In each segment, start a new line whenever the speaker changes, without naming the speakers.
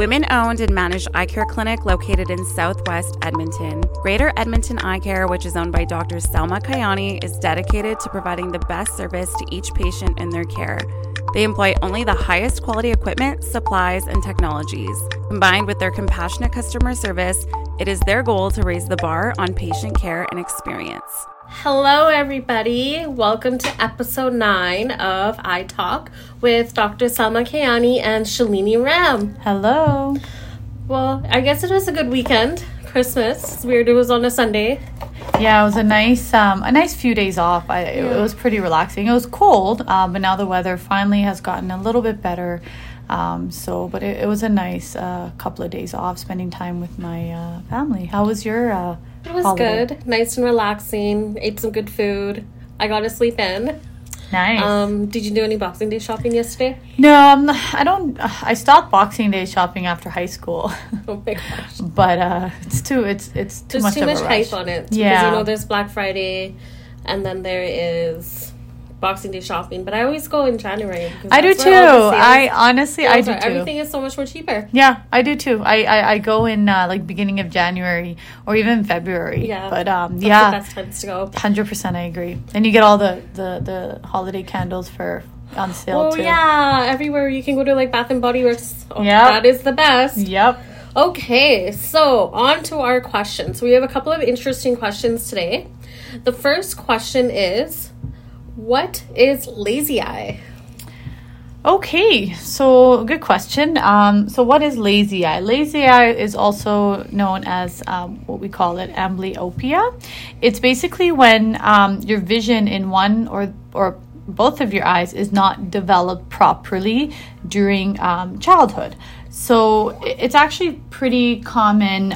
women owned and managed eye care clinic located in southwest Edmonton. Greater Edmonton Eye Care, which is owned by Dr. Salma Kiani, is dedicated to providing the best service to each patient in their care. They employ only the highest quality equipment, supplies, and technologies. Combined with their compassionate customer service, it is their goal to raise the bar on patient care and experience.
Hello, everybody. Welcome to episode 9 of Eye Talk with Dr. Salma Kiani and Shalini Ram.
Hello.
Well, I guess it was a good weekend. Christmas. Weird it was on a Sunday.
Yeah, it was a nice, um, a nice few days off. I, it, it was pretty relaxing. It was cold, um, but now the weather finally has gotten a little bit better. Um, so, but it, it was a nice uh, couple of days off, spending time with my uh, family. How was your? Uh,
It was good. Nice and relaxing. Ate some good food. I got to sleep in.
Nice.
Um, did you do any Boxing Day shopping yesterday?
no, I'm, I don't. I stopped Boxing Day shopping after high school,
Oh my gosh.
but uh, it's too. It's it's too
There's
much
too much hype on it. Because,
Yeah.
you know, there's Black Friday and then there is Boxing Day shopping. But I always go in January.
I do too.
where all the sales-
I honestly, I do
are.
too.
Everything is so much more cheaper.
Yeah, I do too. I I, I go in uh, like beginning of January or even February.
Yeah.
but um,
That's
yeah,
the best times to go.
hundred percent, I agree. And you get all the the the holiday candles for on sale
Oh
too.
yeah, everywhere you can go to like Bath and Body Works. Oh,
Yeah.
that is the best.
Yep.
Okay, so on to our questions. We have a couple of interesting questions today. The first question is, what is lazy eye?
Okay, so good question. Um, so what is lazy eye? Lazy eye is also known as um, what we call it amblyopia. It's basically when um, your vision in one or or both of your eyes is not developed properly during um, childhood. So it's actually pretty common.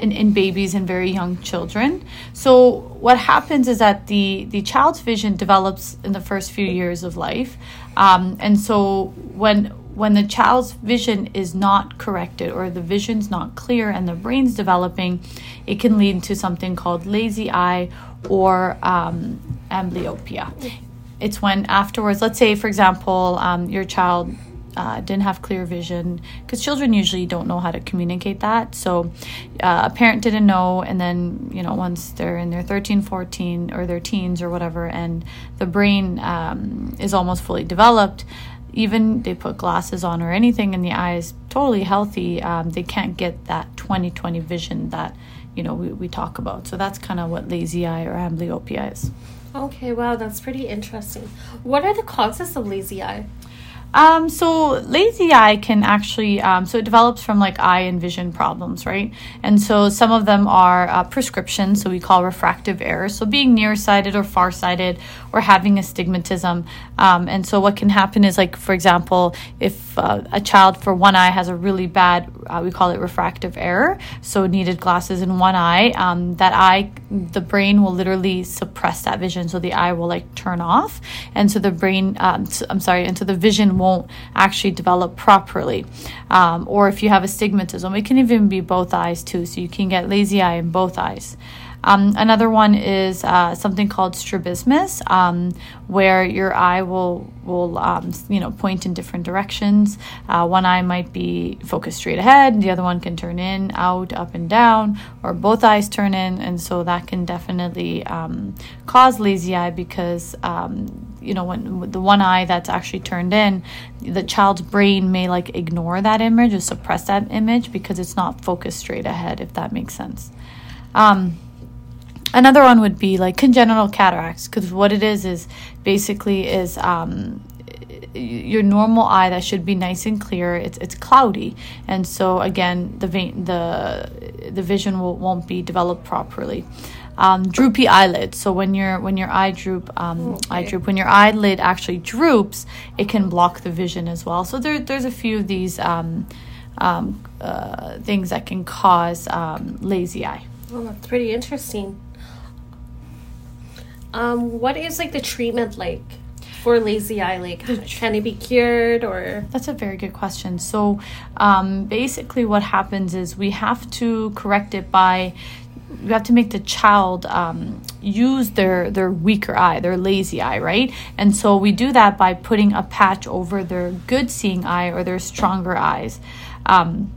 In, in babies and very young children. So what happens is that the the child's vision develops in the first few years of life, um, and so when when the child's vision is not corrected or the vision's not clear and the brain's developing, it can lead to something called lazy eye or um, amblyopia. It's when afterwards, let's say, for example, um, your child uh, didn't have clear vision because children usually don't know how to communicate that so uh, a parent didn't know and then you know once they're in their 13 14 or their teens or whatever and the brain um, is almost fully developed even they put glasses on or anything and the eye is totally healthy um, they can't get that 20 20 vision that you know we, we talk about so that's kind of what lazy eye or amblyopia is
Okay, wow, that's pretty interesting. What are the causes of lazy eye?
Um, so lazy eye can actually, um, so it develops from like eye and vision problems, right? And so some of them are uh, prescriptions, so we call refractive errors. So being nearsighted or farsighted or having astigmatism. Um, and so what can happen is like, for example, if uh, a child for one eye has a really bad, uh, we call it refractive error, so needed glasses in one eye, um, that eye, the brain will literally suppress that vision. So the eye will like turn off. And so the brain, um, I'm sorry, and so the vision won't actually develop properly. Um, or if you have astigmatism, it can even be both eyes too. So you can get lazy eye in both eyes. Um, another one is uh, something called strabismus, um, where your eye will will um, you know point in different directions. Uh, one eye might be focused straight ahead, the other one can turn in, out, up, and down, or both eyes turn in, and so that can definitely um, cause lazy eye because um, you know when the one eye that's actually turned in, the child's brain may like ignore that image or suppress that image because it's not focused straight ahead. If that makes sense. Um, another one would be like congenital cataracts because what it is is basically is um, your normal eye that should be nice and clear it's it's cloudy and so again the vein the the vision will, won't be developed properly um, droopy eyelids so when your when your eye droop um, eye droop when your eyelid actually droops it can block the vision as well so there, there's a few of these um, um, uh, things that can cause um, lazy eye
Oh, that's pretty interesting. Um, what is like the treatment like for lazy eye? Like, can it be cured or?
That's a very good question. So, um, basically, what happens is we have to correct it by you have to make the child um, use their their weaker eye, their lazy eye, right? And so we do that by putting a patch over their good seeing eye or their stronger eyes. Um,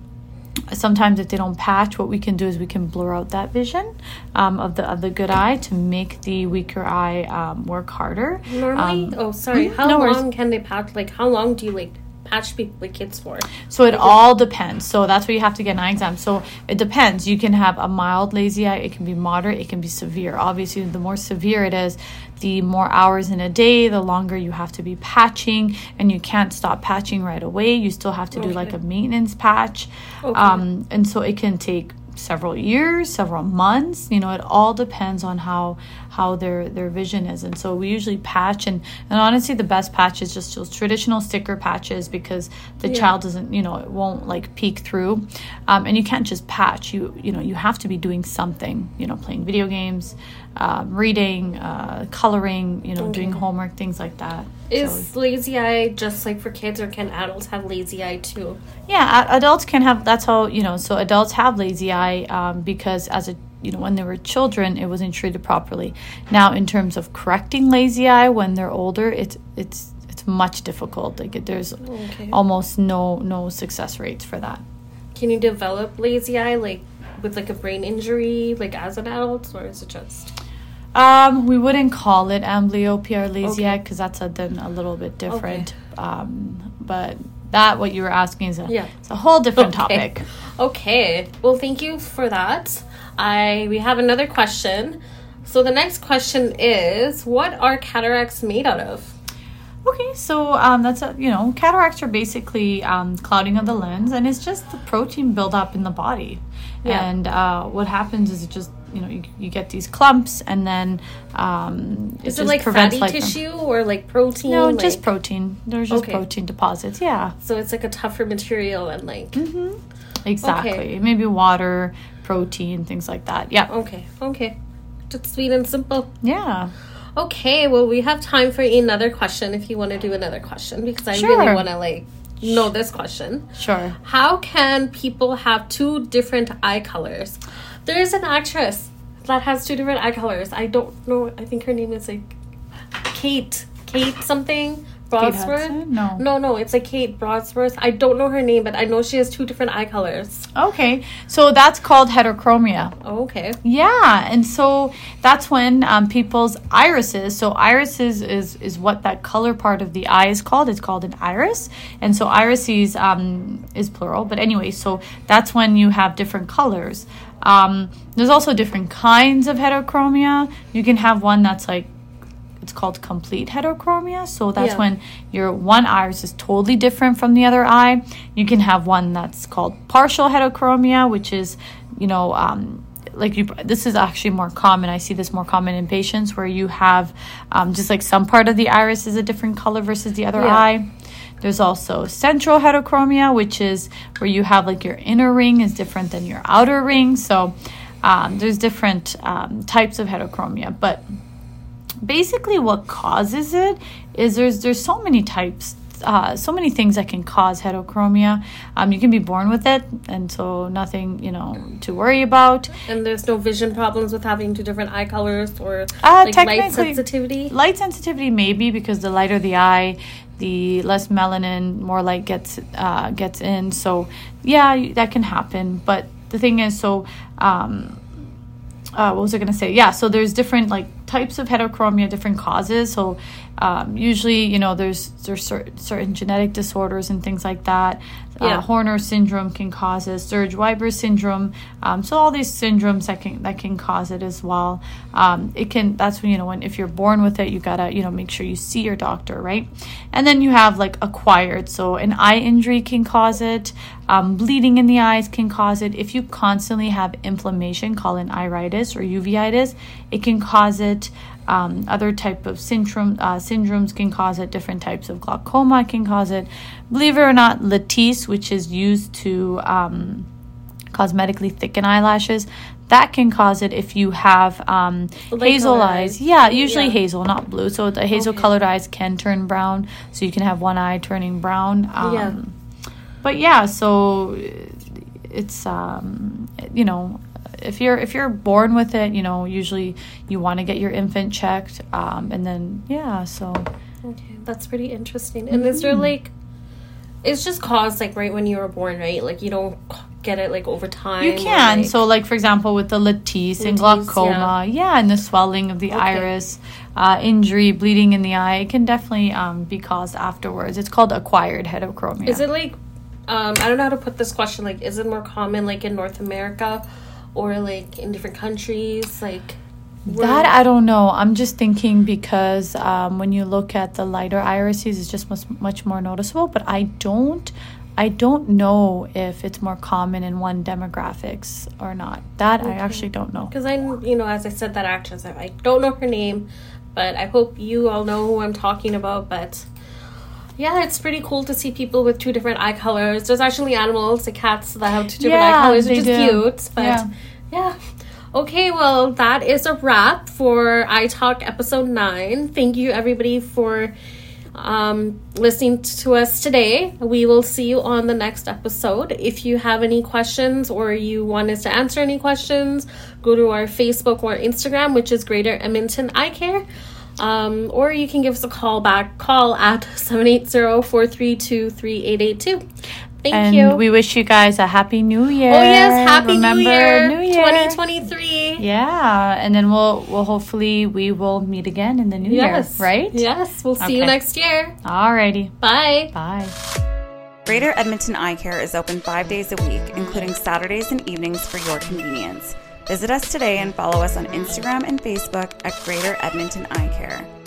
sometimes if they don't patch what we can do is we can blur out that vision um, of the of the good eye to make the weaker eye um, work harder
Normally,
Um,
oh sorry.
mhm,
How
no worries.
long can they patch? Like, how long do you like patch people like kids for?
So it all depends. So that's where you have to get an eye exam. So it depends. You can have a mild lazy eye. It can be moderate. It can be severe. Obviously, the more severe it is, the more hours in a day, the longer you have to be patching, and you can't stop patching right away. You still have to do like a maintenance patch,
Okay.
um, and so it can take several years, several months. You know, it all depends on how how their their vision is, and so we usually patch. And and honestly, the best patch is just those traditional sticker patches because the
Yeah.
child doesn't, you know, it won't like peek through, um, and you can't just patch. You you know, you have to be doing something. You know, playing video games, um, reading, uh, coloring. You know, doing homework, things like that.
Is
So-
lazy eye just like for kids, or can adults have lazy eye too?
Yeah, adults can have. That's how you know. So adults have lazy eye um, because as a you know when they were children, it wasn't treated properly. Now, in terms of correcting lazy eye when they're older, it's it's it's much difficult. Like there's
Okay.
almost no no success rates for that.
Can you develop lazy eye like with like a brain injury, like as an adult, or is it just?
Um, we wouldn't call it amblyopia or lazy
Okay.
eye because that's a, then a little bit different. Um, but that what you were asking is a
Yeah.
it's a whole different
Okay.
topic.
Okay. Well, thank you for that. I we have another question. So the next question is, what are cataracts made out of?
Okay, so um, that's a you know cataracts are basically um, clouding of the lens, and it's just the protein buildup in the body.
Yeah.
And uh, what happens is it just you know you, you get these clumps, and then um,
Is
just
it like fatty tissue or like protein?
No,
like-
just protein. There's just
Okay.
protein deposits. Yeah,
So it's like a tougher material and like.
Mm-hmm. Exactly.
Okay.
Maybe water, protein, things like that. Yeah,
Okay. Okay. Just sweet and simple.
yeah.
Okay. Well, we have time for another question if you want to do another question because I
Sure.
really want to like know this question.
Sure.
How can people have two different eye colors? There is an actress that has two different eye colors. I don't know. I think her name is like Kate. Kate something. Broadsworth.
Hudson? No.
No, no, it's a Kate Broadsworth. I don't know her name, but I know she has two different eye colors.
Okay, so that's called heterochromia.
Oh, okay.
Yeah, and so that's when um, people's irises. So irises is is what that color part of the eye is called. It's called an iris, and so irises um, is plural. But anyway, so that's when you have different colors. Um, there's also different kinds of heterochromia. You can have one that's like it's called complete heterochromia. So that's
Yeah.
when your one iris is totally different from the other eye. You can have one that's called partial heterochromia, which is, you know, um, like you. This is actually more common. I see this more common in patients where you have um, just like some part of the iris is a different color versus the other
Yeah.
eye. There's also central heterochromia, which is where you have like your inner ring is different than your outer ring. So um, there's different um, types of heterochromia, but basically what causes it is there's there's so many types uh, so many things that can cause heterochromia um, you can be born with it and so nothing you know to worry about
And there's no vision problems with having two different eye colors or
Uh,
like light sensitivity.
light sensitivity maybe because the lighter the eye the less melanin more light gets uh, gets in so yeah that can happen but the thing is so um, uh, what was I going to say? Yeah, so there's different like types of heterochromia, different causes. So um, usually, you know, there's there's cer- certain genetic disorders and things like that.
Yeah.
Uh, Horner syndrome can cause it. Sturge-Weber syndrome. Um, so all these syndromes that can that can cause it as well. Um, it can. That's when you know when if you're born with it, you gotta you know make sure you see your doctor, right? And then you have like acquired. So an eye injury can cause it. Um, bleeding in the eyes can cause it. If you constantly have inflammation, called an iritis or uveitis, it can cause it. Um, other type of syndrome uh, syndromes can cause it. Different types of glaucoma can cause it. Believe it or not, Latisse, which is used to um, cosmetically thicken eyelashes, that can cause it if you have um, hazel eyes.
eyes.
Yeah, usually
Yeah.
hazel, not blue. So the hazel
Okay.
colored eyes can turn brown, so you can have one eye turning brown. Um,
Yeah.
But yeah, so it's um, you know if you're if you're born with it, you know, usually you want to get your infant checked, um, and then yeah, so
Okay, that's pretty interesting. And is there like, it's just caused like right when you were born, right? Like you don't get it like over time.
you can.
like-
so like for example, with the Latisse and glaucoma, yeah. and the swelling of the
Okay.
iris, uh, injury, bleeding in the eye, it can definitely um, be caused afterwards. It's called acquired heterochromia.
Is it like, um, I don't know how to put this question. Like, is it more common like in North America, or like in different countries? Like,
That I don't know. I'm just thinking because um, when you look at the lighter irises, it's just much, much more noticeable. But I don't, I don't know if it's more common in one demographics or not. That I actually don't know.
Because I, you know, as I said, that actress, I, I don't know her name, but I hope you all know who I'm talking about. But yeah, it's pretty cool to see people with two different eye colors. There's actually animals, like cats, that have two different
Yeah,
eye colors, which is
do.
cute. But
Yeah.
yeah. Okay, well, that is a wrap for Eye Talk episode 9. Thank you, everybody, for um, listening to us today. We will see you on the next episode. If you have any questions or you want us to answer any questions, go to our Facebook or Instagram, which is Greater Edmonton Eye Care. Um, or you can give us a call back. Call at 780-432-3882. Thank
and
you.
we wish you guys a happy New Year.
oh yes, Happy
Remember,
New Year,
New Year.
2023.
Yeah, and then we'll we'll hopefully we will meet again in the new
Yes.
year, right?
Yes, we'll see you next year.
Alrighty,
Bye.
bye.
Greater Edmonton Eye Care is open five days a week, including Saturdays and evenings for your convenience. Visit us today and follow us on Instagram and Facebook at Greater Edmonton Eye Care.